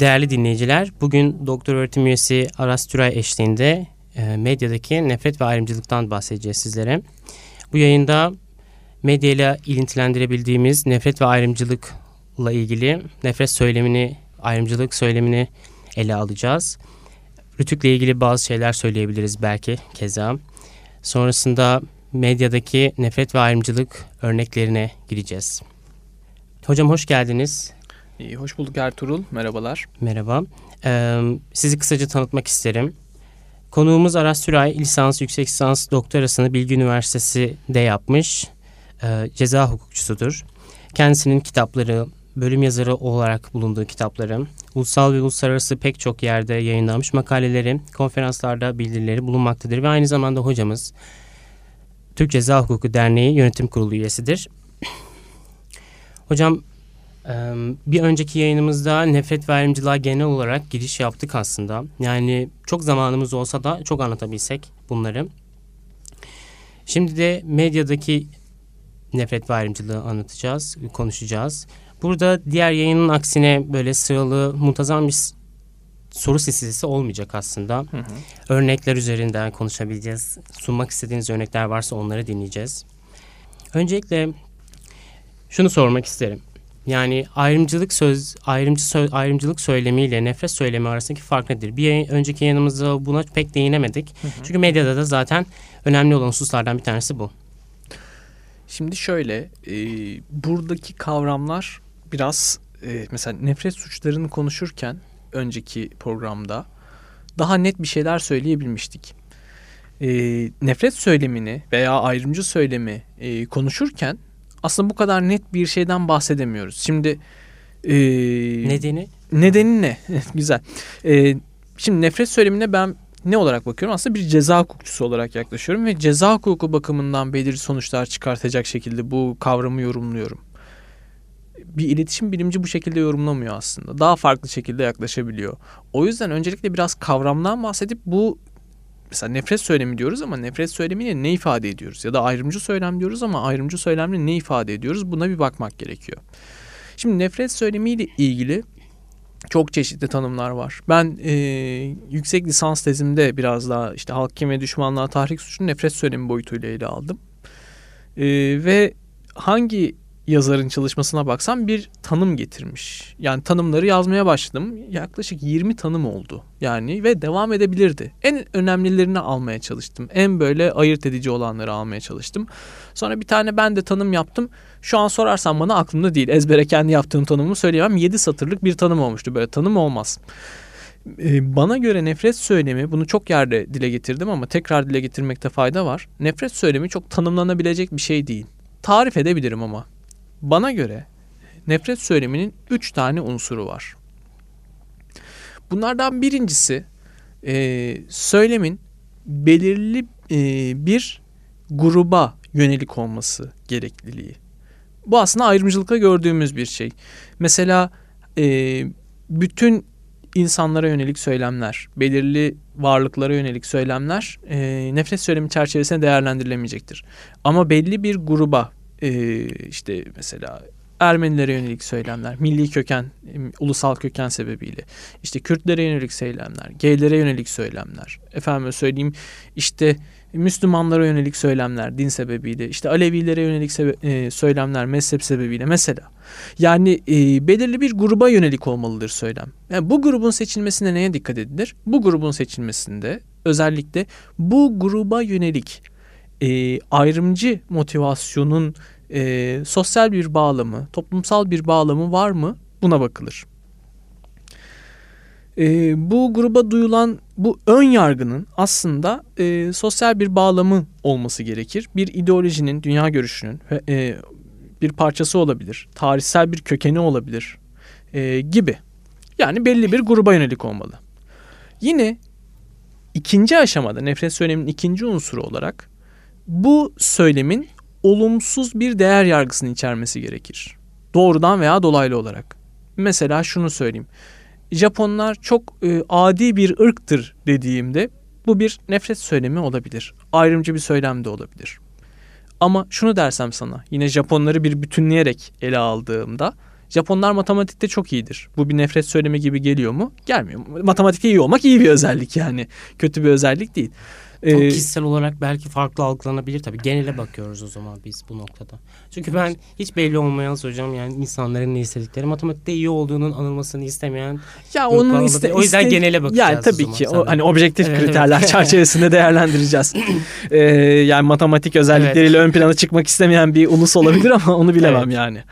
Değerli dinleyiciler, bugün doktor öğretim üyesi Aras Türay eşliğinde e, medyadaki nefret ve ayrımcılıktan bahsedeceğiz sizlere. Bu yayında medyayla ilintilendirebildiğimiz nefret ve ayrımcılıkla ilgili nefret söylemini, ayrımcılık söylemini ele alacağız. Rütük'le ilgili bazı şeyler söyleyebiliriz belki keza. Sonrasında medyadaki nefret ve ayrımcılık örneklerine gireceğiz. Hocam hoş geldiniz. İyi, hoş bulduk Ertuğrul. Merhabalar. Merhaba. Ee, sizi kısaca tanıtmak isterim. Konuğumuz Aras Süray, lisans, yüksek lisans doktorasını Bilgi Üniversitesi'de yapmış. Ee, ceza hukukçusudur. Kendisinin kitapları, bölüm yazarı olarak bulunduğu kitapları, ulusal ve uluslararası pek çok yerde yayınlanmış makaleleri, konferanslarda bildirileri bulunmaktadır ve aynı zamanda hocamız Türk Ceza Hukuku Derneği Yönetim Kurulu üyesidir. Hocam bir önceki yayınımızda nefret ve ayrımcılığa genel olarak giriş yaptık aslında. Yani çok zamanımız olsa da çok anlatabilsek bunları. Şimdi de medyadaki nefret ve ayrımcılığı anlatacağız, konuşacağız. Burada diğer yayının aksine böyle sıralı, muntazam bir soru silsilesi olmayacak aslında. Hı hı. Örnekler üzerinden konuşabileceğiz. Sunmak istediğiniz örnekler varsa onları dinleyeceğiz. Öncelikle şunu sormak isterim. Yani ayrımcılık söz ayrımcı söz, ayrımcılık söylemiyle nefret söylemi arasındaki fark nedir? Bir önceki yanımızda buna pek değinemedik. Hı hı. Çünkü medyada da zaten önemli olan hususlardan bir tanesi bu. Şimdi şöyle, e, buradaki kavramlar biraz e, mesela nefret suçlarını konuşurken önceki programda daha net bir şeyler söyleyebilmiştik. E, nefret söylemini veya ayrımcı söylemi e, konuşurken aslında bu kadar net bir şeyden bahsedemiyoruz. Şimdi e, nedeni nedeni ne? Güzel. E, şimdi nefret söylemine ben ne olarak bakıyorum? Aslında bir ceza hukukçusu olarak yaklaşıyorum ve ceza hukuku bakımından belirli sonuçlar çıkartacak şekilde bu kavramı yorumluyorum. Bir iletişim bilimci bu şekilde yorumlamıyor aslında. Daha farklı şekilde yaklaşabiliyor. O yüzden öncelikle biraz kavramdan bahsedip bu mesela nefret söylemi diyoruz ama nefret söylemiyle ne ifade ediyoruz? Ya da ayrımcı söylem diyoruz ama ayrımcı söylemle ne ifade ediyoruz? Buna bir bakmak gerekiyor. Şimdi nefret söylemiyle ilgili çok çeşitli tanımlar var. Ben e, yüksek lisans tezimde biraz daha işte halk kim ve düşmanlığa tahrik suçunu nefret söylemi boyutuyla ele aldım. E, ve hangi yazarın çalışmasına baksam bir tanım getirmiş. Yani tanımları yazmaya başladım. Yaklaşık 20 tanım oldu. Yani ve devam edebilirdi. En önemlilerini almaya çalıştım. En böyle ayırt edici olanları almaya çalıştım. Sonra bir tane ben de tanım yaptım. Şu an sorarsan bana aklımda değil. Ezbere kendi yaptığım tanımı söyleyemem. 7 satırlık bir tanım olmuştu. Böyle tanım olmaz. Ee, bana göre nefret söylemi bunu çok yerde dile getirdim ama tekrar dile getirmekte fayda var. Nefret söylemi çok tanımlanabilecek bir şey değil. Tarif edebilirim ama bana göre nefret söyleminin üç tane unsuru var. Bunlardan birincisi e, söylemin belirli e, bir gruba yönelik olması gerekliliği. Bu aslında ayrımcılıkta gördüğümüz bir şey. Mesela e, bütün insanlara yönelik söylemler, belirli varlıklara yönelik söylemler e, nefret söylemi çerçevesinde değerlendirilemeyecektir. Ama belli bir gruba, e, işte mesela Ermenilere yönelik söylemler, milli köken, ulusal köken sebebiyle, işte Kürtlere yönelik söylemler, geylere yönelik söylemler, efendim söyleyeyim işte Müslümanlara yönelik söylemler din sebebiyle, işte Alevilere yönelik sebe- e, söylemler mezhep sebebiyle mesela. Yani e, belirli bir gruba yönelik olmalıdır söylem. Yani bu grubun seçilmesinde neye dikkat edilir? Bu grubun seçilmesinde özellikle bu gruba yönelik e, ayrımcı motivasyonun e, sosyal bir bağlamı, toplumsal bir bağlamı var mı? Buna bakılır. E, bu gruba duyulan bu ön yargının aslında e, sosyal bir bağlamı olması gerekir. Bir ideolojinin, dünya görüşünün e, bir parçası olabilir. Tarihsel bir kökeni olabilir e, gibi. Yani belli bir gruba yönelik olmalı. Yine ikinci aşamada nefret söyleminin ikinci unsuru olarak bu söylemin olumsuz bir değer yargısını içermesi gerekir. Doğrudan veya dolaylı olarak. Mesela şunu söyleyeyim. Japonlar çok e, adi bir ırktır dediğimde bu bir nefret söylemi olabilir. Ayrımcı bir söylem de olabilir. Ama şunu dersem sana yine Japonları bir bütünleyerek ele aldığımda Japonlar matematikte çok iyidir. Bu bir nefret söylemi gibi geliyor mu? Gelmiyor. Matematikte iyi olmak iyi bir özellik yani. Kötü bir özellik değil. Ee, kişisel olarak belki farklı algılanabilir tabii. Genele bakıyoruz o zaman biz bu noktada. Çünkü ben hiç belli olmayan hocam yani insanların ne istedikleri matematikte iyi olduğunun anılmasını istemeyen ya onun iste, o yüzden iste, genele bakacağız. Yani tabii ki o, hani objektif evet, kriterler evet. çerçevesinde değerlendireceğiz. ee, yani matematik özellikleriyle evet. ön plana çıkmak istemeyen bir ulus olabilir ama onu bilemem evet. yani.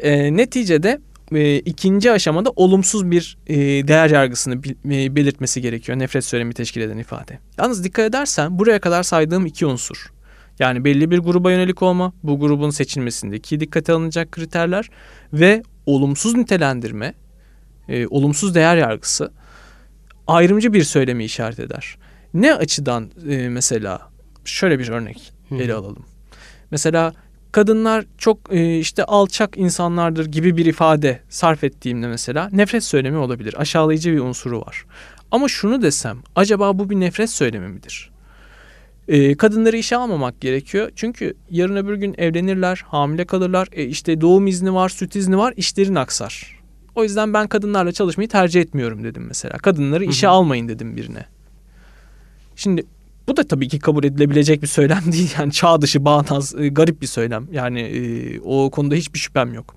Ee, neticede e, ikinci aşamada olumsuz bir e, değer yargısını bil, e, belirtmesi gerekiyor. Nefret söylemi teşkil eden ifade. Yalnız dikkat edersen buraya kadar saydığım iki unsur. Yani belli bir gruba yönelik olma, bu grubun seçilmesindeki dikkate alınacak kriterler ve olumsuz nitelendirme, e, olumsuz değer yargısı ayrımcı bir söylemi işaret eder. Ne açıdan e, mesela şöyle bir örnek ele alalım. Mesela kadınlar çok e, işte alçak insanlardır gibi bir ifade sarf ettiğimde mesela nefret söylemi olabilir. Aşağılayıcı bir unsuru var. Ama şunu desem acaba bu bir nefret söylemi midir? E, kadınları işe almamak gerekiyor. Çünkü yarın öbür gün evlenirler, hamile kalırlar. E, işte doğum izni var, süt izni var, işlerin aksar. O yüzden ben kadınlarla çalışmayı tercih etmiyorum dedim mesela. Kadınları işe Hı-hı. almayın dedim birine. Şimdi bu da tabii ki kabul edilebilecek bir söylem değil. Yani çağ dışı, bağnaz, e, garip bir söylem. Yani e, o konuda hiçbir şüphem yok.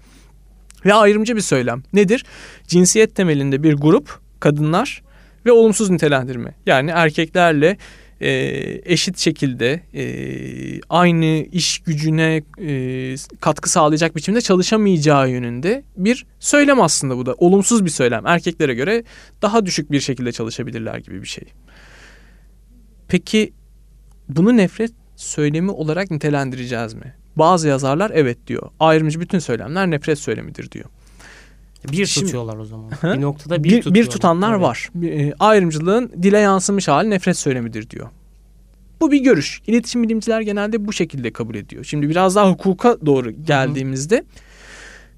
Ve ayrımcı bir söylem. Nedir? Cinsiyet temelinde bir grup, kadınlar ve olumsuz nitelendirme. Yani erkeklerle e, eşit şekilde e, aynı iş gücüne e, katkı sağlayacak biçimde çalışamayacağı yönünde bir söylem aslında bu da. Olumsuz bir söylem. Erkeklere göre daha düşük bir şekilde çalışabilirler gibi bir şey. Peki bunu nefret söylemi olarak nitelendireceğiz mi? Bazı yazarlar evet diyor. Ayrımcı bütün söylemler nefret söylemidir diyor. Bir Şimdi, tutuyorlar o zaman. bir noktada bir, bir, bir tutanlar evet. var. E, ayrımcılığın dile yansımış hali nefret söylemidir diyor. Bu bir görüş. İletişim bilimciler genelde bu şekilde kabul ediyor. Şimdi biraz daha hukuka doğru geldiğimizde Hı.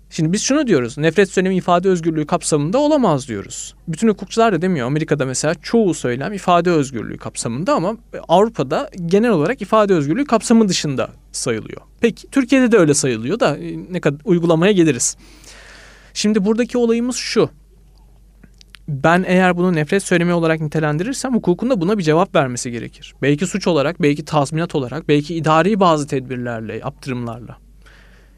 Şimdi biz şunu diyoruz. Nefret söylemi ifade özgürlüğü kapsamında olamaz diyoruz. Bütün hukukçular da demiyor. Amerika'da mesela çoğu söylem ifade özgürlüğü kapsamında ama Avrupa'da genel olarak ifade özgürlüğü kapsamı dışında sayılıyor. Peki Türkiye'de de öyle sayılıyor da e, ne kadar uygulamaya geliriz. Şimdi buradaki olayımız şu. Ben eğer bunu nefret söylemi olarak nitelendirirsem hukukun da buna bir cevap vermesi gerekir. Belki suç olarak, belki tazminat olarak, belki idari bazı tedbirlerle, yaptırımlarla.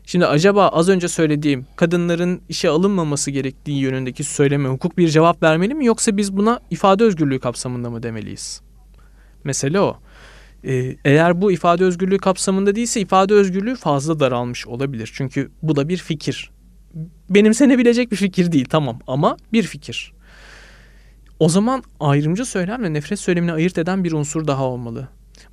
Şimdi acaba az önce söylediğim kadınların işe alınmaması gerektiği yönündeki söyleme hukuk bir cevap vermeli mi yoksa biz buna ifade özgürlüğü kapsamında mı demeliyiz? Mesele o. Ee, eğer bu ifade özgürlüğü kapsamında değilse ifade özgürlüğü fazla daralmış olabilir. Çünkü bu da bir fikir. Benimsenebilecek bir fikir değil tamam ama bir fikir. O zaman ayrımcı söylemle nefret söylemini ayırt eden bir unsur daha olmalı.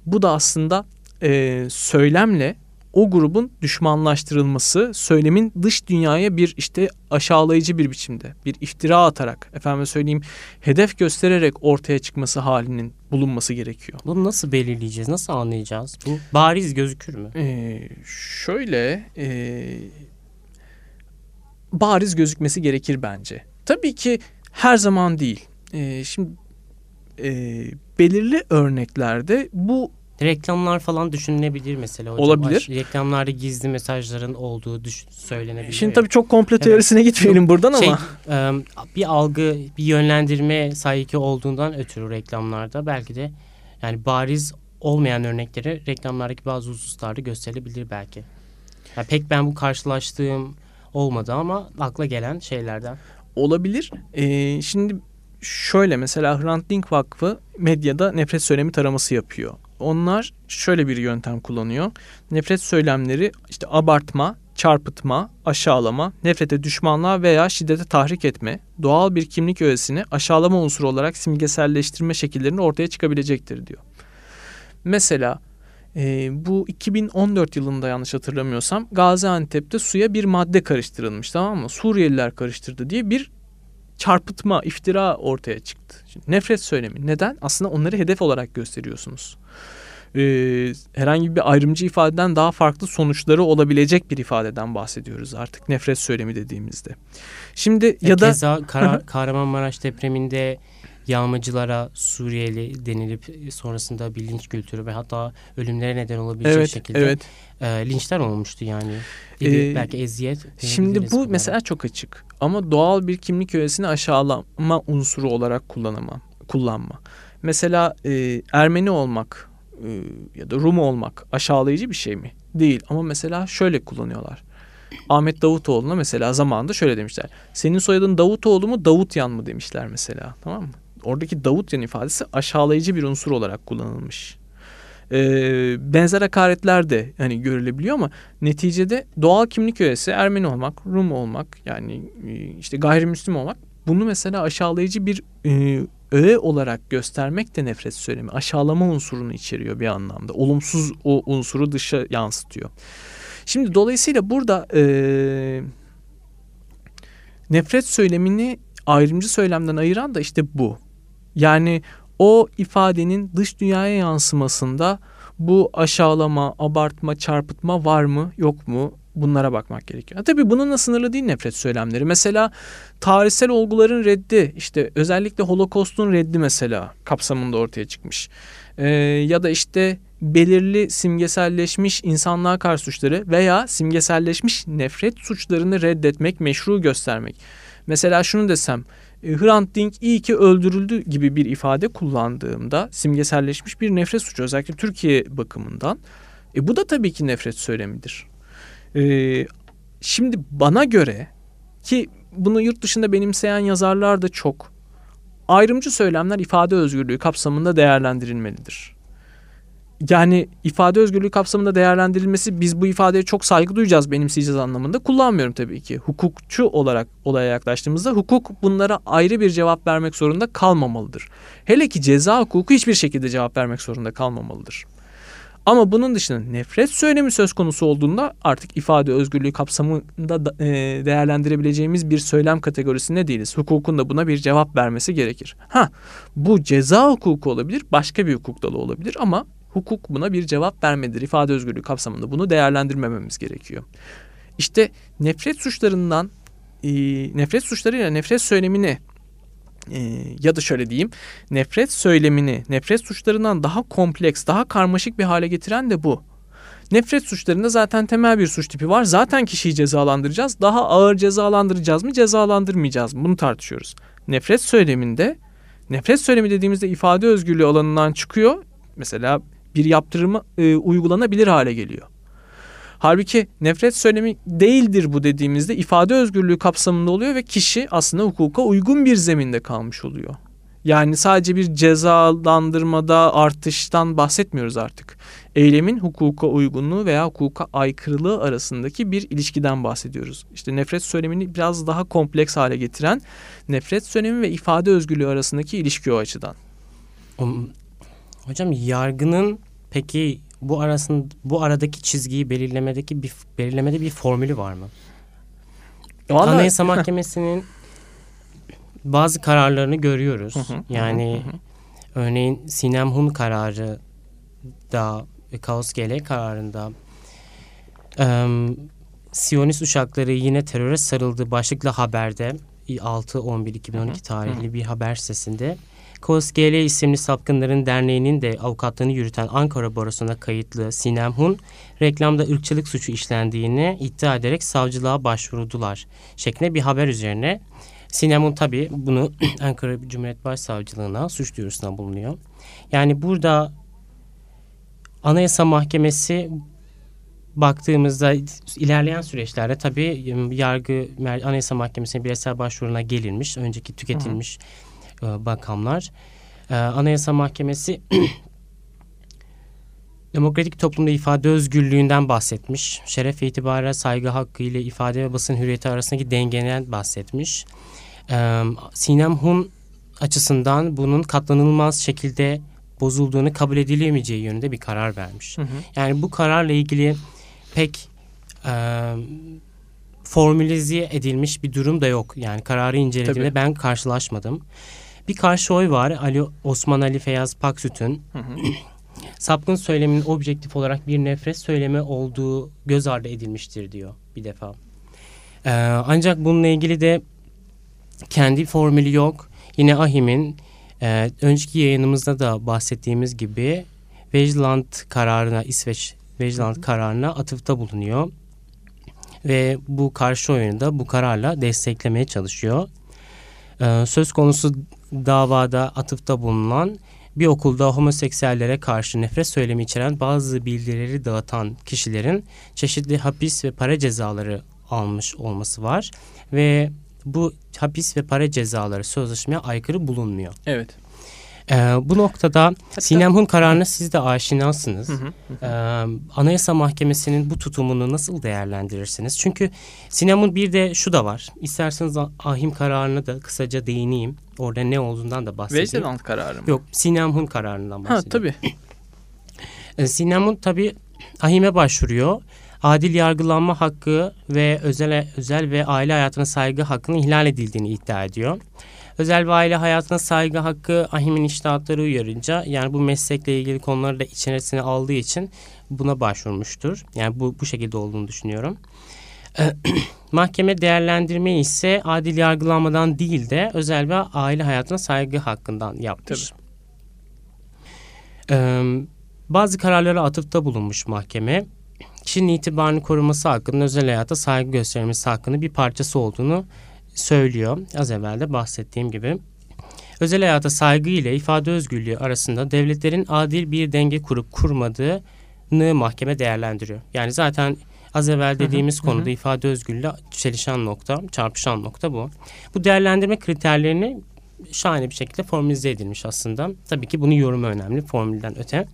Bu da aslında e, söylemle o grubun düşmanlaştırılması söylemin dış dünyaya bir işte aşağılayıcı bir biçimde bir iftira atarak efendim söyleyeyim hedef göstererek ortaya çıkması halinin bulunması gerekiyor. Bunu nasıl belirleyeceğiz? Nasıl anlayacağız? Bu bariz gözükür mü? Ee, şöyle e, bariz gözükmesi gerekir bence. Tabii ki her zaman değil. E, şimdi e, belirli örneklerde bu Reklamlar falan düşünülebilir mesela hocam. Olabilir. Reklamlarda gizli mesajların olduğu düşün, söylenebilir. Şimdi tabii çok komple teorisine evet. gitmeyelim buradan şey, ama. bir algı, bir yönlendirme sahiki olduğundan ötürü reklamlarda belki de yani bariz olmayan örnekleri reklamlardaki bazı hususlarda gösterilebilir belki. Yani pek ben bu karşılaştığım olmadı ama akla gelen şeylerden. Olabilir. Ee, şimdi şöyle mesela Hrant Dink Vakfı medyada nefret söylemi taraması yapıyor. Onlar şöyle bir yöntem kullanıyor. Nefret söylemleri işte abartma, çarpıtma, aşağılama, nefrete düşmanlığa veya şiddete tahrik etme, doğal bir kimlik öğesini aşağılama unsuru olarak simgeselleştirme şekillerinin ortaya çıkabilecektir diyor. Mesela e, bu 2014 yılında yanlış hatırlamıyorsam Gaziantep'te suya bir madde karıştırılmış tamam mı? Suriyeliler karıştırdı diye bir çarpıtma, iftira ortaya çıktı. Şimdi nefret söylemi. Neden? Aslında onları hedef olarak gösteriyorsunuz. Ee, herhangi bir ayrımcı ifadeden daha farklı sonuçları olabilecek bir ifadeden bahsediyoruz artık nefret söylemi dediğimizde. Şimdi ya, ya da keza Kar Kahramanmaraş depreminde yağmacılara Suriyeli denilip sonrasında bir linç kültürü ve hatta ölümlere neden olabilecek Evet, şekilde evet. e, linçler olmuştu yani. Ee, belki eziyet. Şimdi bu bunlara. mesela çok açık. Ama doğal bir kimlik öğesini aşağılama unsuru olarak kullanama, kullanma. Mesela e, Ermeni olmak e, ya da Rum olmak aşağılayıcı bir şey mi? Değil. Ama mesela şöyle kullanıyorlar. Ahmet Davutoğlu'na mesela zamanında şöyle demişler. Senin soyadın Davutoğlu mu Davutyan mı demişler mesela. Tamam mı? Oradaki Davutyan ifadesi aşağılayıcı bir unsur olarak kullanılmış. Ee, benzer hakaretler de hani görülebiliyor ama neticede doğal kimlik öğesi Ermeni olmak, Rum olmak yani e, işte gayrimüslim olmak bunu mesela aşağılayıcı bir e, öğe olarak göstermek de nefret söylemi. Aşağılama unsurunu içeriyor bir anlamda. Olumsuz o unsuru dışa yansıtıyor. Şimdi dolayısıyla burada e, nefret söylemini ayrımcı söylemden ayıran da işte bu. Yani o ifadenin dış dünyaya yansımasında bu aşağılama, abartma, çarpıtma var mı yok mu bunlara bakmak gerekiyor. Tabii bununla sınırlı değil nefret söylemleri. Mesela tarihsel olguların reddi işte özellikle Holokost'un reddi mesela kapsamında ortaya çıkmış. Ee, ya da işte belirli simgeselleşmiş insanlığa karşı suçları veya simgeselleşmiş nefret suçlarını reddetmek, meşru göstermek. Mesela şunu desem Hrant Dink iyi ki öldürüldü gibi bir ifade kullandığımda simgeselleşmiş bir nefret suçu özellikle Türkiye bakımından. E, bu da tabii ki nefret söylemidir. E, şimdi bana göre ki bunu yurt dışında benimseyen yazarlar da çok ayrımcı söylemler ifade özgürlüğü kapsamında değerlendirilmelidir. Yani ifade özgürlüğü kapsamında değerlendirilmesi biz bu ifadeye çok saygı duyacağız, benimseyeceğiz anlamında kullanmıyorum tabii ki. Hukukçu olarak olaya yaklaştığımızda hukuk bunlara ayrı bir cevap vermek zorunda kalmamalıdır. Hele ki ceza hukuku hiçbir şekilde cevap vermek zorunda kalmamalıdır. Ama bunun dışında nefret söylemi söz konusu olduğunda artık ifade özgürlüğü kapsamında da, e, değerlendirebileceğimiz bir söylem kategorisinde değiliz. Hukukun da buna bir cevap vermesi gerekir. Ha, bu ceza hukuku olabilir, başka bir hukuk dalı olabilir ama hukuk buna bir cevap vermedir. İfade özgürlüğü kapsamında bunu değerlendirmememiz gerekiyor. İşte nefret suçlarından e, nefret suçlarıyla nefret söylemini e, ya da şöyle diyeyim nefret söylemini nefret suçlarından daha kompleks daha karmaşık bir hale getiren de bu. Nefret suçlarında zaten temel bir suç tipi var. Zaten kişiyi cezalandıracağız. Daha ağır cezalandıracağız mı, cezalandırmayacağız mı? Bunu tartışıyoruz. Nefret söyleminde, nefret söylemi dediğimizde ifade özgürlüğü alanından çıkıyor. Mesela bir yaptırımı e, uygulanabilir hale geliyor. Halbuki nefret söylemi değildir bu dediğimizde ifade özgürlüğü kapsamında oluyor ve kişi aslında hukuka uygun bir zeminde kalmış oluyor. Yani sadece bir cezalandırmada artıştan bahsetmiyoruz artık. Eylemin hukuka uygunluğu veya hukuka aykırılığı arasındaki bir ilişkiden bahsediyoruz. İşte nefret söylemini biraz daha kompleks hale getiren nefret söylemi ve ifade özgürlüğü arasındaki ilişki o açıdan. Hocam yargının peki bu arasında bu aradaki çizgiyi belirlemedeki bir belirlemede bir formülü var mı? Vallahi- Anayasa Mahkemesi'nin bazı kararlarını görüyoruz. Hı hı, yani örneğin Sinem Hun kararı da ve Kaos GL kararında em, Siyonist uçakları yine teröre sarıldı başlıklı haberde 6-11-2012 tarihli bir haber sitesinde Kaos GL isimli sapkınların derneğinin de avukatlığını yürüten Ankara Barosu'na kayıtlı Sinem Hun reklamda ırkçılık suçu işlendiğini iddia ederek savcılığa başvurdular şeklinde bir haber üzerine Sinem Hun tabii bunu Ankara Cumhuriyet Başsavcılığına suç duyurusuna bulunuyor. Yani burada Anayasa Mahkemesi baktığımızda ilerleyen süreçlerde tabii yargı Anayasa Mahkemesi'ne bireysel başvuruna gelinmiş. Önceki tüketilmiş e, bakanlar. E, Anayasa Mahkemesi demokratik toplumda ifade özgürlüğünden bahsetmiş. Şeref ve itibara saygı hakkı ile ifade ve basın hürriyeti arasındaki dengeden bahsetmiş. E, Sinem Hun açısından bunun katlanılmaz şekilde bozulduğunu kabul edilemeyeceği yönünde bir karar vermiş. Hı hı. Yani bu kararla ilgili pek e, formülize edilmiş bir durum da yok. Yani kararı incelediğimde Tabii. ben karşılaşmadım. Bir karşı oy var. Ali Osman Ali Feyyaz Paksüt'ün sapkın söylemin objektif olarak bir nefret söylemi olduğu göz ardı edilmiştir diyor bir defa. Ee, ancak bununla ilgili de kendi formülü yok. Yine Ahim'in Ee, önceki yayınımızda da bahsettiğimiz gibi Vejland kararına, İsveç Vejland kararına atıfta bulunuyor. Ve bu karşı oyunu da bu kararla desteklemeye çalışıyor. Ee, söz konusu davada atıfta bulunan bir okulda homoseksüellere karşı nefret söylemi içeren bazı bildirileri dağıtan kişilerin çeşitli hapis ve para cezaları almış olması var ve bu hapis ve para cezaları sözleşmeye aykırı bulunmuyor. Evet. Ee, bu noktada Hatta, Sinem Hun kararına siz de aşinasınız. Hı hı, hı. Ee, Anayasa Mahkemesi'nin bu tutumunu nasıl değerlendirirsiniz? Çünkü Sinem Hun bir de şu da var. İsterseniz ahim kararına da kısaca değineyim. Orada ne olduğundan da bahsedeyim. Vejdelant kararı mı? Yok Sinem Hun kararından bahsediyorum. Ha tabii. Ee, Sinem Hun tabii ahime başvuruyor adil yargılanma hakkı ve özel özel ve aile hayatına saygı hakkının ihlal edildiğini iddia ediyor. Özel ve aile hayatına saygı hakkı ahimin iştahatları uyarınca yani bu meslekle ilgili konuları da içerisine aldığı için buna başvurmuştur. Yani bu bu şekilde olduğunu düşünüyorum. Mahkeme değerlendirme ise adil yargılanmadan değil de özel ve aile hayatına saygı hakkından yapmış. Ee, bazı kararlara atıfta bulunmuş mahkeme kişinin itibarını koruması hakkında özel hayata saygı göstermesi hakkında bir parçası olduğunu söylüyor. Az evvel de bahsettiğim gibi. Özel hayata saygı ile ifade özgürlüğü arasında devletlerin adil bir denge kurup kurmadığını mahkeme değerlendiriyor. Yani zaten az evvel dediğimiz hı hı, konuda hı. ifade özgürlüğü çelişen nokta, çarpışan nokta bu. Bu değerlendirme kriterlerini şahane bir şekilde formülize edilmiş aslında. Tabii ki bunun yorumu önemli formülden öte.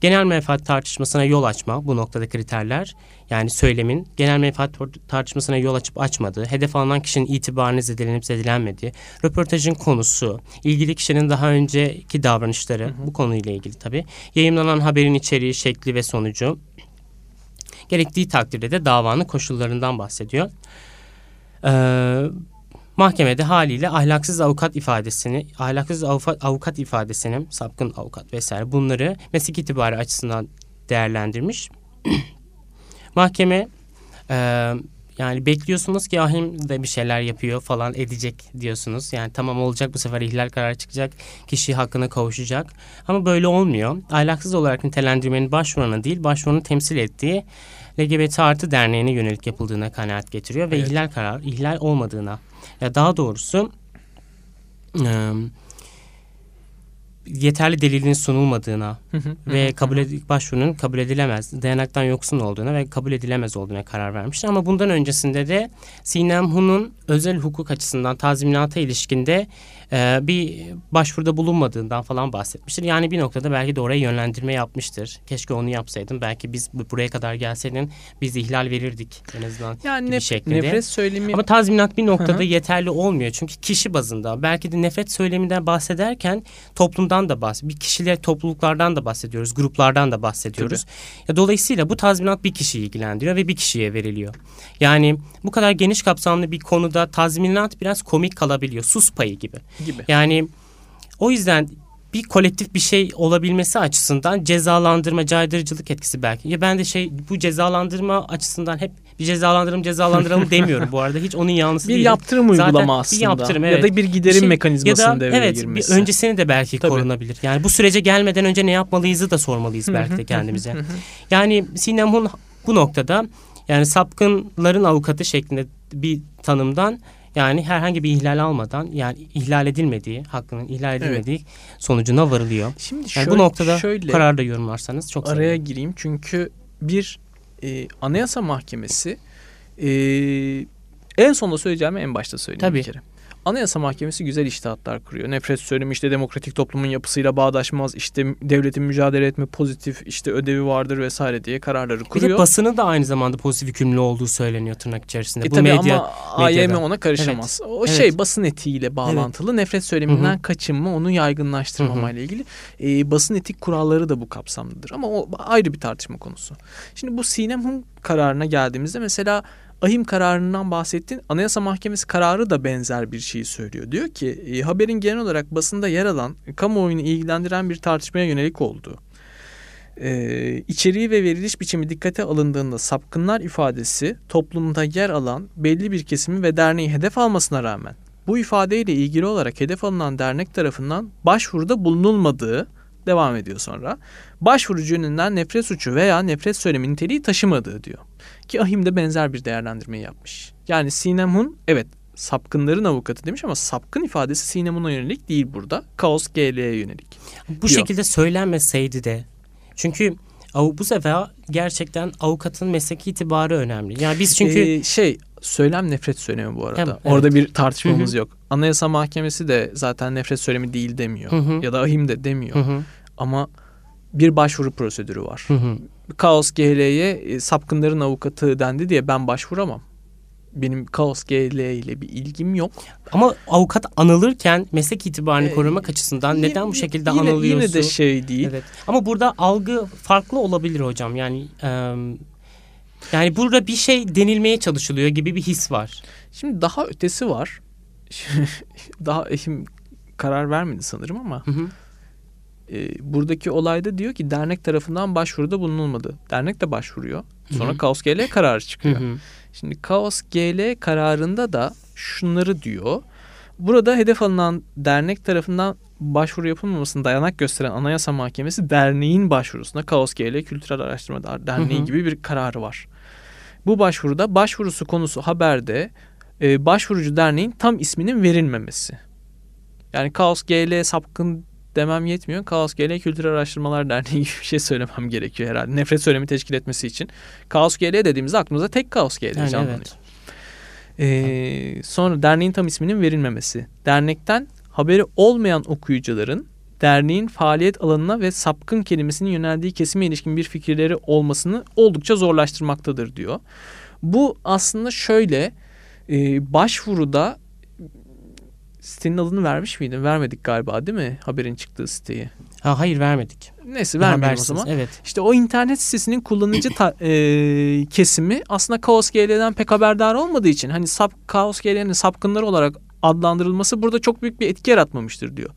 Genel menfaat tartışmasına yol açma bu noktada kriterler. Yani söylemin genel menfaat tartışmasına yol açıp açmadığı, hedef alınan kişinin itibarını zedelenip zedelenmediği, röportajın konusu, ilgili kişinin daha önceki davranışları hı hı. bu konuyla ilgili tabii. Yayınlanan haberin içeriği, şekli ve sonucu. Gerektiği takdirde de davanın koşullarından bahsediyor. Ee, Mahkemede haliyle ahlaksız avukat ifadesini, ahlaksız avukat, avukat ifadesini, sapkın avukat vesaire bunları meslek itibarı açısından değerlendirmiş. Mahkeme e, yani bekliyorsunuz ki ahim de bir şeyler yapıyor falan edecek diyorsunuz. Yani tamam olacak bu sefer ihlal kararı çıkacak. Kişi hakkına kavuşacak. Ama böyle olmuyor. Ahlaksız olarak nitelendirmenin başvuranı değil başvuranın temsil ettiği LGBT artı derneğine yönelik yapıldığına kanaat getiriyor. Ve evet. ihlal karar ihlal olmadığına ya daha doğrusu e, yeterli delilin sunulmadığına ve kabul ed- başvurunun kabul edilemez, dayanaktan yoksun olduğuna ve kabul edilemez olduğuna karar vermiştir. Ama bundan öncesinde de Sinem Hun'un özel hukuk açısından tazminata ilişkinde e, bir başvuruda bulunmadığından falan bahsetmiştir. Yani bir noktada belki de oraya yönlendirme yapmıştır. Keşke onu yapsaydım. Belki biz buraya kadar gelseydin biz ihlal verirdik en azından yani gibi nef- şeklinde. Nefret söylemi... Ama tazminat bir noktada yeterli olmuyor. Çünkü kişi bazında belki de nefret söyleminden bahsederken toplumdan da bahsediyoruz. Bir kişiler topluluklardan da bahsediyoruz. Gruplardan da bahsediyoruz. Ya, dolayısıyla bu tazminat bir kişiyi ilgilendiriyor ve bir kişiye veriliyor. Yani bu kadar geniş kapsamlı bir konuda tazminat biraz komik kalabiliyor. Sus payı gibi gibi. Yani o yüzden bir kolektif bir şey olabilmesi açısından cezalandırma, caydırıcılık etkisi belki. Ya ben de şey bu cezalandırma açısından hep bir cezalandıralım cezalandıralım demiyorum bu arada. Hiç onun yanlısı bir değil. Bir yaptırım uygulama Zaten aslında. Bir yaptırım evet. Ya da bir giderim şey, mekanizmasının ya da, devreye evet, girmesi. Evet öncesini de belki Tabii. korunabilir. Yani bu sürece gelmeden önce ne yapmalıyızı da sormalıyız belki de kendimize. yani Sinem Hun bu noktada yani sapkınların avukatı şeklinde bir tanımdan yani herhangi bir ihlal almadan yani ihlal edilmediği, hakkının ihlal edilmediği evet. sonucuna varılıyor. Şimdi yani şöyle, bu noktada şöyle, karar da yorumlarsanız çok Araya sevinirim. gireyim çünkü bir e, anayasa mahkemesi e, en sonunda söyleyeceğimi en başta söyleyeyim Tabii. bir kere. Anayasa Mahkemesi güzel iştahatlar kuruyor. Nefret söylemi işte demokratik toplumun yapısıyla bağdaşmaz. işte devletin mücadele etme pozitif işte ödevi vardır vesaire diye kararları kuruyor. Bir de basını da aynı zamanda pozitif yükümlü olduğu söyleniyor tırnak içerisinde. E Bu tabii medya, ama AYM ona karışamaz. Evet. O evet. şey basın etiğiyle bağlantılı. Evet. Nefret söyleminden Hı-hı. kaçınma, onu yaygınlaştırmama ile ilgili. E, basın etik kuralları da bu kapsamdadır. Ama o ayrı bir tartışma konusu. Şimdi bu Sinem Hun kararına geldiğimizde mesela ahim kararından bahsettin. Anayasa Mahkemesi kararı da benzer bir şeyi söylüyor. Diyor ki e, haberin genel olarak basında yer alan kamuoyunu ilgilendiren bir tartışmaya yönelik olduğu. Ee, içeriği ve veriliş biçimi dikkate alındığında sapkınlar ifadesi toplumda yer alan belli bir kesimi ve derneği hedef almasına rağmen bu ifadeyle ilgili olarak hedef alınan dernek tarafından başvuruda bulunulmadığı devam ediyor sonra. Başvurucu yönünden nefret suçu veya nefret söylemi niteliği taşımadığı diyor. Ki Ahim de benzer bir değerlendirme yapmış. Yani Sinem Hun evet sapkınların avukatı demiş ama sapkın ifadesi Sinem Hun'a yönelik değil burada. Kaos GL'ye yönelik. Bu diyor. şekilde söylenmeseydi de çünkü bu sefer gerçekten avukatın mesleki itibarı önemli. Yani biz çünkü ee, şey söylem nefret söylemi bu arada. Evet, Orada bir tartışmamız Hı-hı. yok. Anayasa Mahkemesi de zaten nefret söylemi değil demiyor. Hı-hı. Ya da ahim de demiyor. Hı-hı. Ama bir başvuru prosedürü var. Hı-hı. Kaos GL'ye e, sapkınların avukatı dendi diye ben başvuramam. Benim Kaos GL ile bir ilgim yok. Ama avukat anılırken meslek itibarını ee, korumak açısından yine, neden bu şekilde yine, anılıyorsun? Yine de şey değil. Evet. Ama burada algı farklı olabilir hocam. Yani e, yani burada bir şey denilmeye çalışılıyor gibi bir his var. Şimdi daha ötesi var. daha eşim karar vermedi sanırım ama. Hı hı. E, buradaki olayda diyor ki dernek tarafından başvuruda bulunulmadı. Dernek de başvuruyor. Sonra. Kaos GL kararı çıkıyor. Hı hı. Şimdi Kaos GL kararında da şunları diyor. Burada hedef alınan dernek tarafından başvuru yapılmamasını dayanak gösteren Anayasa Mahkemesi derneğin başvurusuna Kaos GL Kültürel Araştırma Derneği hı hı. gibi bir kararı var. Bu başvuruda başvurusu konusu haberde e, başvurucu derneğin tam isminin verilmemesi. Yani Kaos GL sapkın demem yetmiyor. Kaos GL Kültürel Araştırmalar Derneği gibi bir şey söylemem gerekiyor herhalde. Nefret söylemi teşkil etmesi için. Kaos GL dediğimizde aklımıza tek Kaos GL yani canlanıyor. Evet. Ee, sonra derneğin tam isminin verilmemesi. Dernekten haberi olmayan okuyucuların derneğin faaliyet alanına ve sapkın kelimesinin yöneldiği kesime ilişkin bir fikirleri olmasını oldukça zorlaştırmaktadır diyor. Bu aslında şöyle e, başvuruda sitenin adını vermiş miydin? Vermedik galiba değil mi? Haberin çıktığı siteyi. Ha, hayır vermedik. Neyse vermedim o zaman. Evet. İşte o internet sitesinin kullanıcı ta, e, kesimi aslında Kaos GL'den pek haberdar olmadığı için hani sap, Kaos GL'nin sapkınları olarak adlandırılması burada çok büyük bir etki yaratmamıştır diyor.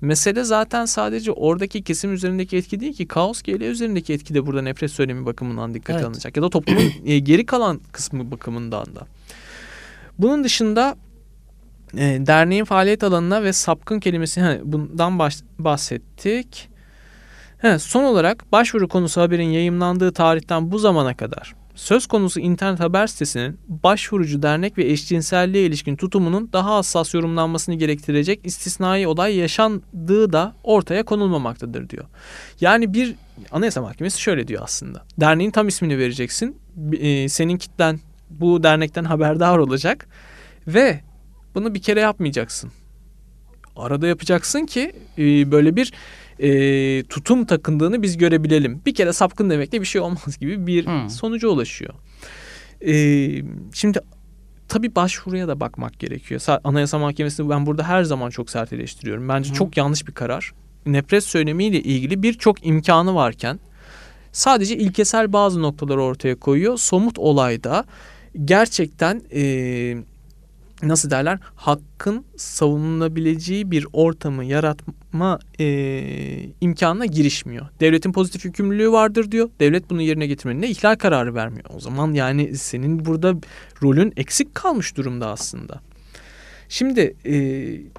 Mesele zaten sadece oradaki kesim üzerindeki etki değil ki kaos GL üzerindeki etki de burada nefret söylemi bakımından dikkate evet. alınacak. Ya da toplumun e, geri kalan kısmı bakımından da. Bunun dışında e, derneğin faaliyet alanına ve sapkın kelimesi hani bundan bahsettik. He, son olarak başvuru konusu haberin yayımlandığı tarihten bu zamana kadar söz konusu internet haber sitesinin başvurucu dernek ve eşcinselliğe ilişkin tutumunun daha hassas yorumlanmasını gerektirecek istisnai olay yaşandığı da ortaya konulmamaktadır diyor. Yani bir Anayasa Mahkemesi şöyle diyor aslında. Derneğin tam ismini vereceksin. E, senin kitlen bu dernekten haberdar olacak ve bunu bir kere yapmayacaksın. Arada yapacaksın ki e, böyle bir e, tutum takındığını biz görebilelim. Bir kere sapkın demekle bir şey olmaz gibi bir hmm. sonuca ulaşıyor. E, şimdi tabii başvuruya da bakmak gerekiyor. Anayasa Mahkemesi'ni ben burada her zaman çok sert eleştiriyorum. Bence hmm. çok yanlış bir karar. Nefret söylemiyle ilgili birçok imkanı varken sadece ilkesel bazı noktaları ortaya koyuyor. Somut olayda gerçekten e, nasıl derler hakkın savunulabileceği bir ortamı yaratma e, imkanına girişmiyor. Devletin pozitif yükümlülüğü vardır diyor. Devlet bunu yerine getirmenin ihlal kararı vermiyor. O zaman yani senin burada rolün eksik kalmış durumda aslında. Şimdi e,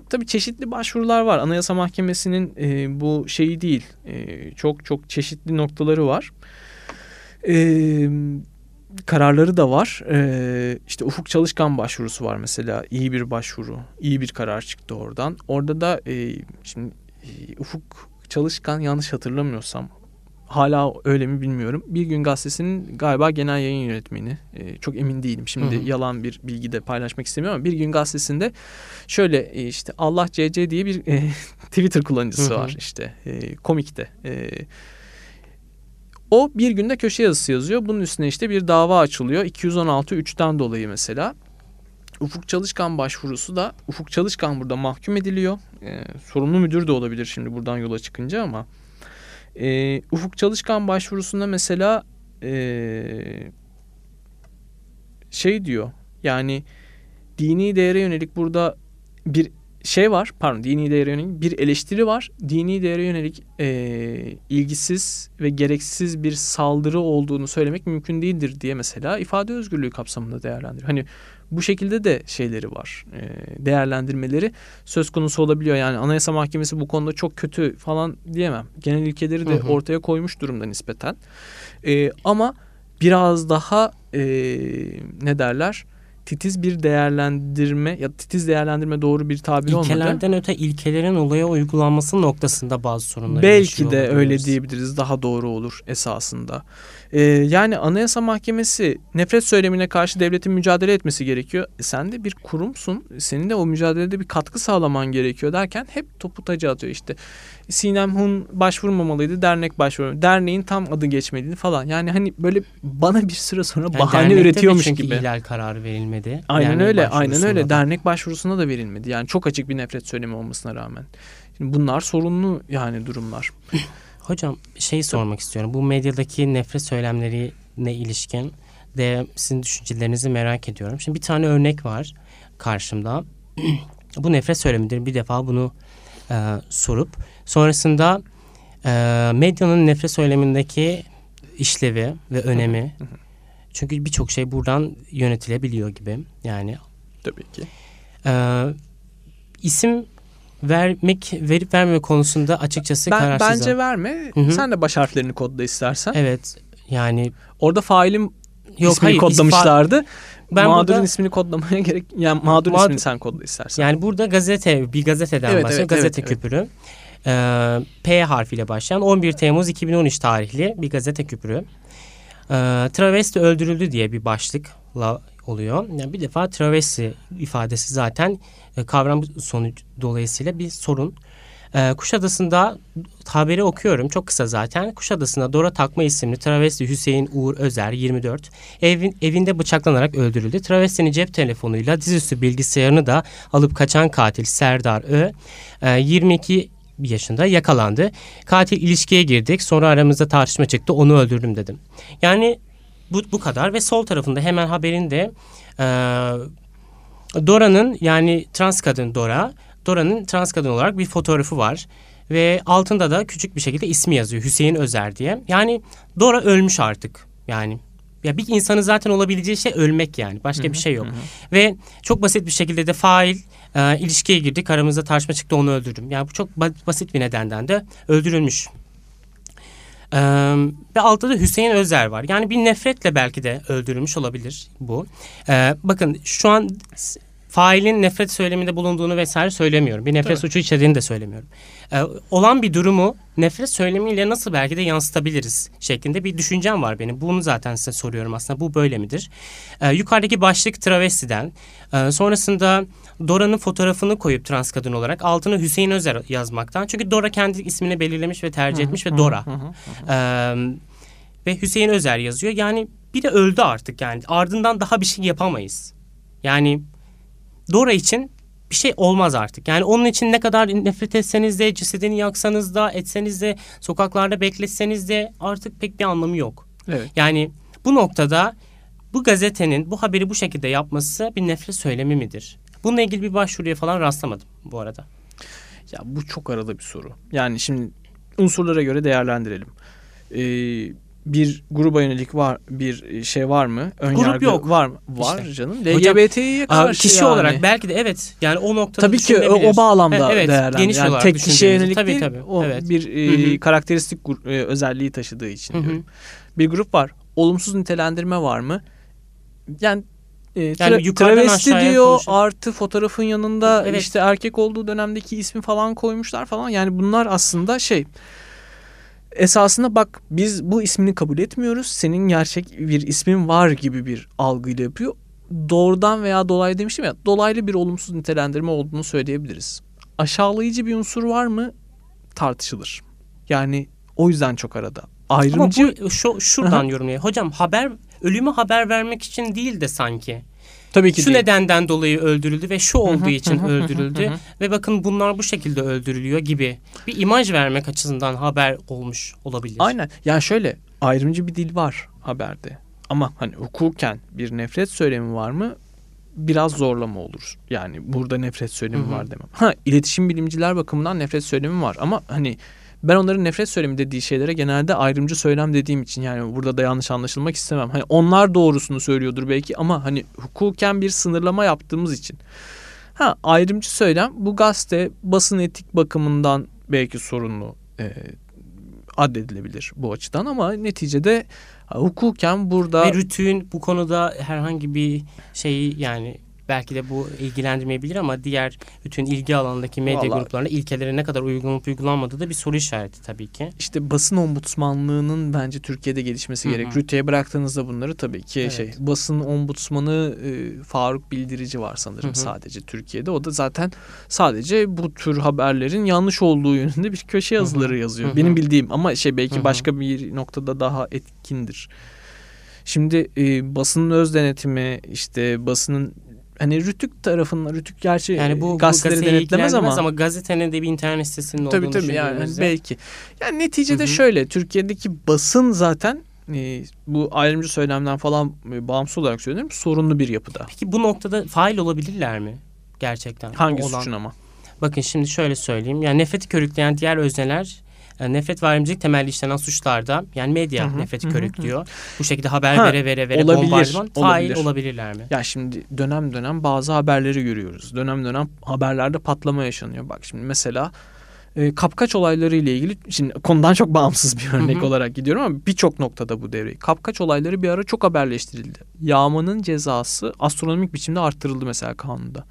tabii çeşitli başvurular var. Anayasa Mahkemesi'nin e, bu şeyi değil. E, çok çok çeşitli noktaları var. Eee kararları da var. Ee, işte Ufuk Çalışkan başvurusu var mesela. İyi bir başvuru. iyi bir karar çıktı oradan. Orada da e, şimdi e, Ufuk Çalışkan yanlış hatırlamıyorsam hala öyle mi bilmiyorum. Bir gün gazetesinin galiba genel yayın yönetmeni. E, çok emin değilim. Şimdi Hı-hı. yalan bir bilgi de paylaşmak istemiyorum ama bir gün gazetesinde şöyle e, işte Allah CC diye bir e, Twitter kullanıcısı Hı-hı. var işte. E, komikte. E, o bir günde köşe yazısı yazıyor. Bunun üstüne işte bir dava açılıyor. 216 3'ten dolayı mesela. Ufuk Çalışkan başvurusu da Ufuk Çalışkan burada mahkum ediliyor. Ee, sorumlu müdür de olabilir şimdi buradan yola çıkınca ama. Ee, Ufuk Çalışkan başvurusunda mesela ee, şey diyor yani dini değere yönelik burada bir şey var pardon dini değere yönelik bir eleştiri var. Dini değere yönelik e, ilgisiz ve gereksiz bir saldırı olduğunu söylemek mümkün değildir diye mesela ifade özgürlüğü kapsamında değerlendiriyor. Hani bu şekilde de şeyleri var. E, değerlendirmeleri söz konusu olabiliyor. Yani Anayasa Mahkemesi bu konuda çok kötü falan diyemem. Genel ilkeleri de Hı hı. ortaya koymuş durumda nispeten. E, ama biraz daha e, ne derler? Titiz bir değerlendirme ya titiz değerlendirme doğru bir tabir olmadı. İlkelerden öte ilkelerin olaya uygulanması noktasında bazı sorunlar Belki de öyle diyebiliriz. Daha doğru olur esasında. Ee, yani Anayasa Mahkemesi nefret söylemine karşı devletin mücadele etmesi gerekiyor. E sen de bir kurumsun. Senin de o mücadelede bir katkı sağlaman gerekiyor derken hep topu tacı atıyor işte. Sinem Hun başvurmamalıydı. Dernek başvurmamalıydı. Derneğin tam adı geçmeliydi falan. Yani hani böyle bana bir süre sonra Yani bahane dernekte de üretiyormuş çünkü gibi. ihlal kararı verilmedi. Aynen Dernek öyle, aynen öyle. da. Dernek başvurusuna da verilmedi. Yani çok açık bir nefret söylemi olmasına rağmen. Şimdi bunlar sorunlu yani durumlar. Hocam şey sormak istiyorum. Bu medyadaki nefret söylemlerine ilişkin de sizin düşüncelerinizi merak ediyorum. Şimdi bir tane örnek var karşımda. Bu nefret söylemidir. Bir defa bunu e, sorup sonrasında e, medyanın nefret söylemindeki işlevi ve önemi. hı hı. Çünkü birçok şey buradan yönetilebiliyor gibi. Yani Tabii ki. e, isim vermek verip vermeme konusunda açıkçası Ben, kararsızım. bence verme. Hı hı. Sen de baş harflerini kodla istersen. Evet yani Orada failin yok ismini hayır kodlamışlardı. Ben Mağdurun burada- ismini kodlamaya gerek yani mağdur Mağdur- ismini sen kodla istersen. Yani burada gazete bir gazeteden Evet, bahsediyor. evet, gazete evet, evet. Ee, P harfiyle başlayan 11 Temmuz 2013 tarihli bir gazete küpürü. Ee, travesti öldürüldü diye bir başlıkla oluyor. Yani bir defa travesti ifadesi zaten e, kavram sonuç dolayısıyla bir sorun. Ee, Kuşadası'nda haberi okuyorum çok kısa zaten. Kuşadası'nda Dora Takma isimli travesti Hüseyin Uğur Özer 24 evin, evinde bıçaklanarak öldürüldü. Travestinin cep telefonuyla dizüstü bilgisayarını da alıp kaçan katil Serdar Ö e, 22 yaşında yakalandı. Katil ilişkiye girdik sonra aramızda tartışma çıktı onu öldürdüm dedim. Yani bu, bu kadar ve sol tarafında hemen haberin de e, Dora'nın yani trans kadın Dora Dora'nın trans kadın olarak bir fotoğrafı var. Ve altında da küçük bir şekilde ismi yazıyor Hüseyin Özer diye. Yani Dora ölmüş artık. Yani ya bir insanın zaten olabileceği şey ölmek yani. Başka bir şey yok. Ve çok basit bir şekilde de fail e, ilişkiye girdik. Aramızda tartışma çıktı onu öldürdüm. Yani bu çok ba- basit bir nedenden de öldürülmüş. Ee, ve altta da Hüseyin Özer var. Yani bir nefretle belki de öldürülmüş olabilir bu. Ee, bakın şu an failin nefret söyleminde bulunduğunu vesaire söylemiyorum. Bir nefret Tabii. suçu içerdiğini de söylemiyorum. Ee, olan bir durumu nefret söylemiyle nasıl belki de yansıtabiliriz şeklinde bir düşüncem var benim. Bunu zaten size soruyorum aslında. Bu böyle midir? Ee, yukarıdaki başlık travestiden. Ee, sonrasında Dora'nın fotoğrafını koyup trans kadın olarak altına Hüseyin Özer yazmaktan. Çünkü Dora kendi ismini belirlemiş ve tercih etmiş ve Dora. Ee, ve Hüseyin Özer yazıyor. Yani biri öldü artık yani. Ardından daha bir şey yapamayız. Yani Dora için bir şey olmaz artık. Yani onun için ne kadar nefret etseniz de, cesedini yaksanız da, etseniz de, sokaklarda bekletseniz de artık pek bir anlamı yok. Evet. Yani bu noktada bu gazetenin bu haberi bu şekilde yapması bir nefret söylemi midir? Bununla ilgili bir başvuruya falan rastlamadım bu arada. Ya bu çok arada bir soru. Yani şimdi unsurlara göre değerlendirelim. Ee, bir gruba yönelik var bir şey var mı? Ön Grup yargı yok. Var mı? Var İşte. canım. LGBT'ye karşı kişi yani. olarak belki de evet. Yani o noktada Tabii ki o, düşünülebilir. o bağlamda E, evet, değerlendir. geniş Yani tek kişiye yönelik Tabii, değil, tabii. o Evet. bir e, Hı hı. karakteristik e, özelliği taşıdığı için Hı hı. diyorum. Bir grup var. Olumsuz nitelendirme var mı? Yani e, tra- yukarıdan travesti diyor konuşup- artı fotoğrafın yanında Evet. işte erkek olduğu dönemdeki ismi falan koymuşlar falan. Yani bunlar aslında şey esasında bak biz bu ismini kabul etmiyoruz. Senin gerçek bir ismin var gibi bir algıyla yapıyor. Doğrudan veya dolaylı demiştim ya dolaylı bir olumsuz nitelendirme olduğunu söyleyebiliriz. Aşağılayıcı bir unsur var mı tartışılır. Yani o yüzden çok arada. Ama Ayrımcı bu şu, şuradan yorumlayayım. Hocam haber ölümü haber vermek için değil de sanki. Tabii ki Şu değil. nedenden dolayı öldürüldü ve şu olduğu için öldürüldü ve bakın bunlar bu şekilde öldürülüyor gibi bir imaj vermek açısından haber olmuş olabilir. Aynen. Yani şöyle ayrımcı bir dil var haberde. Ama hani hukuken bir nefret söylemi var mı? biraz zorlama olur. Yani burada nefret söylemi var demem. Ha iletişim bilimciler bakımından nefret söylemi var ama hani ben onların nefret söylemi dediği şeylere genelde ayrımcı söylem dediğim için yani burada da yanlış anlaşılmak istemem. Hani onlar doğrusunu söylüyordur belki ama hani hukuken bir sınırlama yaptığımız için. Ha ayrımcı söylem bu gazete basın etik bakımından belki sorunlu e, addedilebilir bu açıdan ama neticede hukuken burada Ve Rütü'nün bu konuda herhangi bir şeyi yani belki de bu ilgilendirmeyebilir ama diğer bütün ilgi alanındaki medya Vallahi- gruplarında ilkelere ne kadar uygulanıp uygulanmadığı da bir soru işareti tabii ki. İşte basın ombudsmanlığının bence Türkiye'de gelişmesi Hı hı. gerek. Rütü'ye bıraktığınızda bunları tabii ki Evet. şey basın ombudsmanı e, Faruk Bildirici var sanırım Hı hı. sadece Türkiye'de. O da zaten sadece bu tür haberlerin yanlış olduğu yönünde bir köşe yazıları yazıyor. Hı hı. Benim bildiğim ama şey belki Hı hı. başka bir noktada daha etkindir. Şimdi e, basının öz denetimi işte basının hani Rütük tarafından Rütük gerçi Yani bu, bu gazeteleri gazeteyi denetlemez ama, ama gazetenin de bir internet sitesinin Tabii olduğunu tabii yani düşündüğümüzde- belki. Yani neticede Hı hı. şöyle Türkiye'deki basın zaten e, bu ayrımcı söylemden falan e, bağımsız olarak söylüyorum sorunlu bir yapıda. Peki bu noktada fail olabilirler mi? Gerçekten. Hangi olan. suçun ama? Bakın şimdi şöyle söyleyeyim. Yani nefreti körükleyen diğer özneler yani nefret ve ayrımcılık temelli işlenen suçlarda yani medya Hı hı, nefreti hı hı, körüklüyor. Bu şekilde haber Ha, vere vere vere olabilir, bombardıman fail olabilir. olabilirler mi? Ya şimdi dönem dönem bazı haberleri görüyoruz. Dönem dönem haberlerde patlama yaşanıyor. Bak şimdi mesela e, kapkaç olayları ile ilgili şimdi konudan çok bağımsız bir örnek Hı hı. olarak gidiyorum ama birçok noktada bu devre. Kapkaç olayları bir ara çok haberleştirildi. Yağmanın cezası astronomik biçimde arttırıldı mesela kanunda.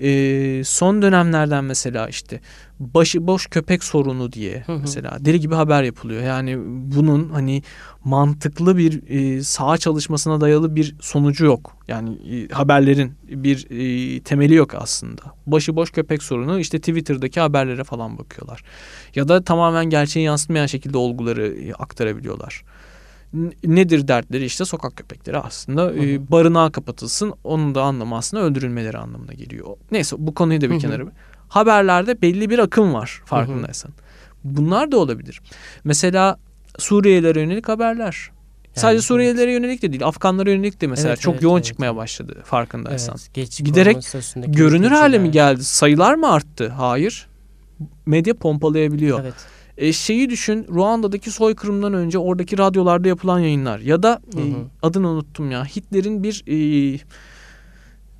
E, son dönemlerden mesela işte başıboş köpek sorunu diye Hı hı. mesela deli gibi haber yapılıyor. Yani bunun hani mantıklı bir e, saha çalışmasına dayalı bir sonucu yok. Yani e, haberlerin bir e, temeli yok aslında. Başıboş köpek sorunu işte Twitter'daki haberlere falan bakıyorlar. Ya da tamamen gerçeği yansıtmayan şekilde olguları e, aktarabiliyorlar. Nedir dertleri işte sokak köpekleri aslında e, barınağa kapatılsın onun da anlamı aslında öldürülmeleri anlamına geliyor. Neyse bu konuyu da bir Hı hı. kenara haberlerde belli bir akım var farkındaysan. Bunlar da olabilir. Mesela Suriyelilere yönelik haberler. Sadece evet. Suriyelilere yönelik de değil, Afganlara yönelik de mesela Evet, çok evet, yoğun evet. çıkmaya başladı farkındaysan. Evet, geç Giderek Görünür hale mi geldi? Sayılar mı arttı? Hayır. Medya pompalayabiliyor. Evet. E, şeyi düşün Ruanda'daki soykırımdan önce oradaki radyolarda yapılan yayınlar ya da Hı e, adını unuttum ya Hitler'in bir e,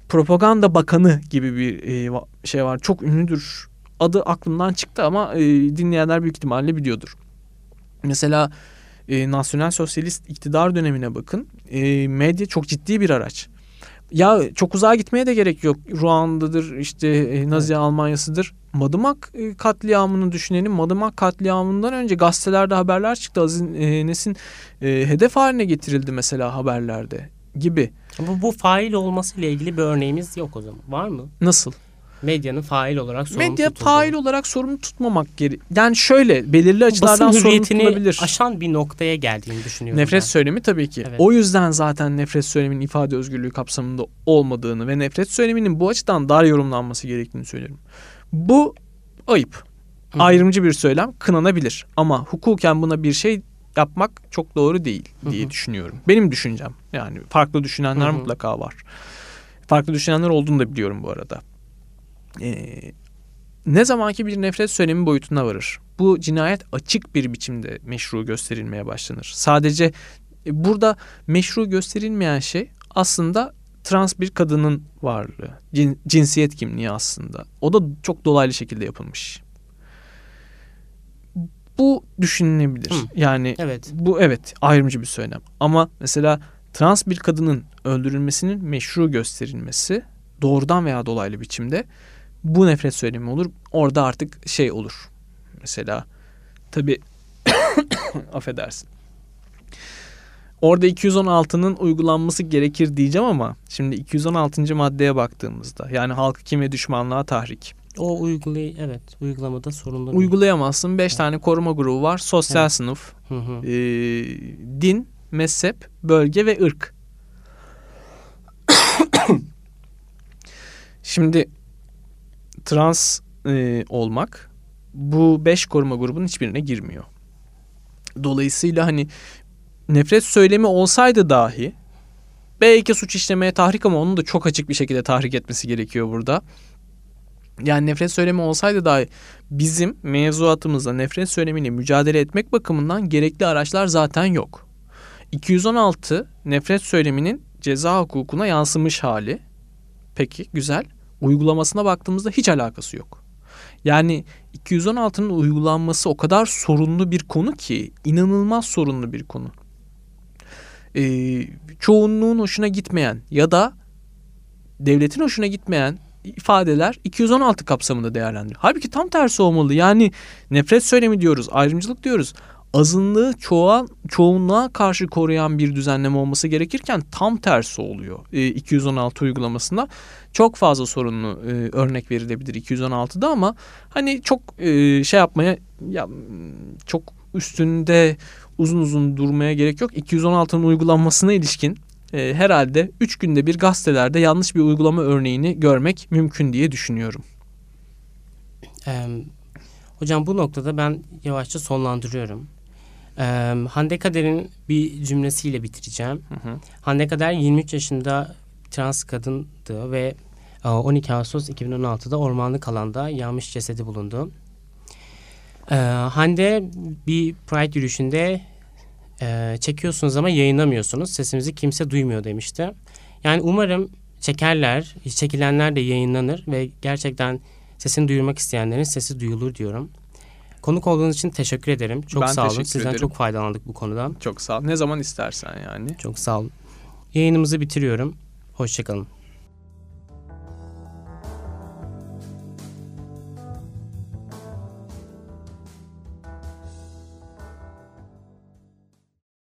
propaganda bakanı gibi bir e, şey var çok ünlüdür adı aklımdan çıktı ama e, dinleyenler büyük ihtimalle biliyordur. Mesela e, nasyonel sosyalist iktidar dönemine bakın E, medya çok ciddi bir araç. Ya çok uzağa gitmeye de gerek yok. Ruanda'dır işte e, Nazi Evet. Almanya'sıdır. Madımak e, katliamını düşünelim. Madımak katliamından önce gazetelerde haberler çıktı. Aziz e, Nesin hedef haline getirildi mesela haberlerde gibi. Bu, bu fail olmasıyla ilgili bir örneğimiz yok o zaman. Var mı? Nasıl? Medyanın fail olarak sorumlu Medya tutulduğu. fail olarak sorumlu tutmamak geri. Yani şöyle belirli açılardan basın sorumlu tutulabilir. aşan bir noktaya geldiğini düşünüyorum. Nefret ben. söylemi tabii ki. Evet. O yüzden zaten nefret söyleminin ifade özgürlüğü kapsamında olmadığını ve nefret söyleminin bu açıdan dar yorumlanması gerektiğini söylüyorum. Bu ayıp. Hı. Ayrımcı bir söylem kınanabilir ama hukuken buna bir şey yapmak çok doğru değil diye Hı hı. düşünüyorum. Benim düşüncem. Yani farklı düşünenler Hı hı. mutlaka var. Farklı düşünenler olduğunu da biliyorum bu arada. Ee, ne zamanki bir nefret söylemi boyutuna varır. Bu cinayet açık bir biçimde meşru gösterilmeye başlanır. Sadece e, burada meşru gösterilmeyen şey aslında trans bir kadının varlığı. Cin- cinsiyet kimliği aslında. O da çok dolaylı şekilde yapılmış. Bu düşünülebilir. Hı. Yani Evet. bu evet ayrımcı bir söylem. Ama mesela trans bir kadının öldürülmesinin meşru gösterilmesi doğrudan veya dolaylı biçimde bu nefret söylemi olur. Orada artık şey olur. Mesela tabi affedersin. Orada 216'nın uygulanması gerekir diyeceğim ama şimdi 216. maddeye baktığımızda yani halkı kim ve düşmanlığa tahrik. O uygulay evet uygulamada sorunlu. Uygulayamazsın. 5 tane koruma grubu var. Sosyal Evet. sınıf, Hı hı. e, din, mezhep, bölge ve ırk. Şimdi trans e, olmak bu beş koruma grubunun hiçbirine girmiyor. Dolayısıyla hani nefret söylemi olsaydı dahi belki suç işlemeye tahrik ama onu da çok açık bir şekilde tahrik etmesi gerekiyor burada. Yani nefret söylemi olsaydı dahi bizim mevzuatımızda nefret söylemiyle mücadele etmek bakımından gerekli araçlar zaten yok. 216 nefret söyleminin ceza hukukuna yansımış hali. Peki güzel. Uygulamasına baktığımızda hiç alakası yok. Yani 216'nın uygulanması o kadar sorunlu bir konu ki inanılmaz sorunlu bir konu. Ee, çoğunluğun hoşuna gitmeyen ya da devletin hoşuna gitmeyen ifadeler 216 kapsamında değerlendiriyor. Halbuki tam tersi olmalı. Yani nefret söylemi diyoruz, ayrımcılık diyoruz. Azınlığı çoğu, çoğunluğa karşı koruyan bir düzenleme olması gerekirken tam tersi oluyor. E, 216 uygulamasında çok fazla sorunlu e, örnek verilebilir 216'da ama hani çok e, şey yapmaya ya çok üstünde uzun uzun durmaya gerek yok. 216'nın uygulanmasına ilişkin e, herhalde 3 günde bir gazetelerde yanlış bir uygulama örneğini görmek mümkün diye düşünüyorum. Ee, hocam bu noktada ben yavaşça sonlandırıyorum. Ee, Hande Kader'in bir cümlesiyle bitireceğim. Hı hı. Hande Kader 23 yaşında trans kadındı ve 12 Ağustos 2016'da ormanlık alanda yanmış cesedi bulundu. Ee, Hande bir Pride yürüyüşünde e, çekiyorsunuz ama yayınlamıyorsunuz. Sesimizi kimse duymuyor demişti. Yani umarım çekerler, çekilenler de yayınlanır ve gerçekten sesini duyurmak isteyenlerin sesi duyulur diyorum. Konuk olduğunuz için teşekkür ederim. Çok ben sağ olun. Sizden ederim. çok faydalandık bu konudan. Çok sağ ol. Ne zaman istersen yani. Çok sağ olun. Yayınımızı bitiriyorum. Hoşçakalın.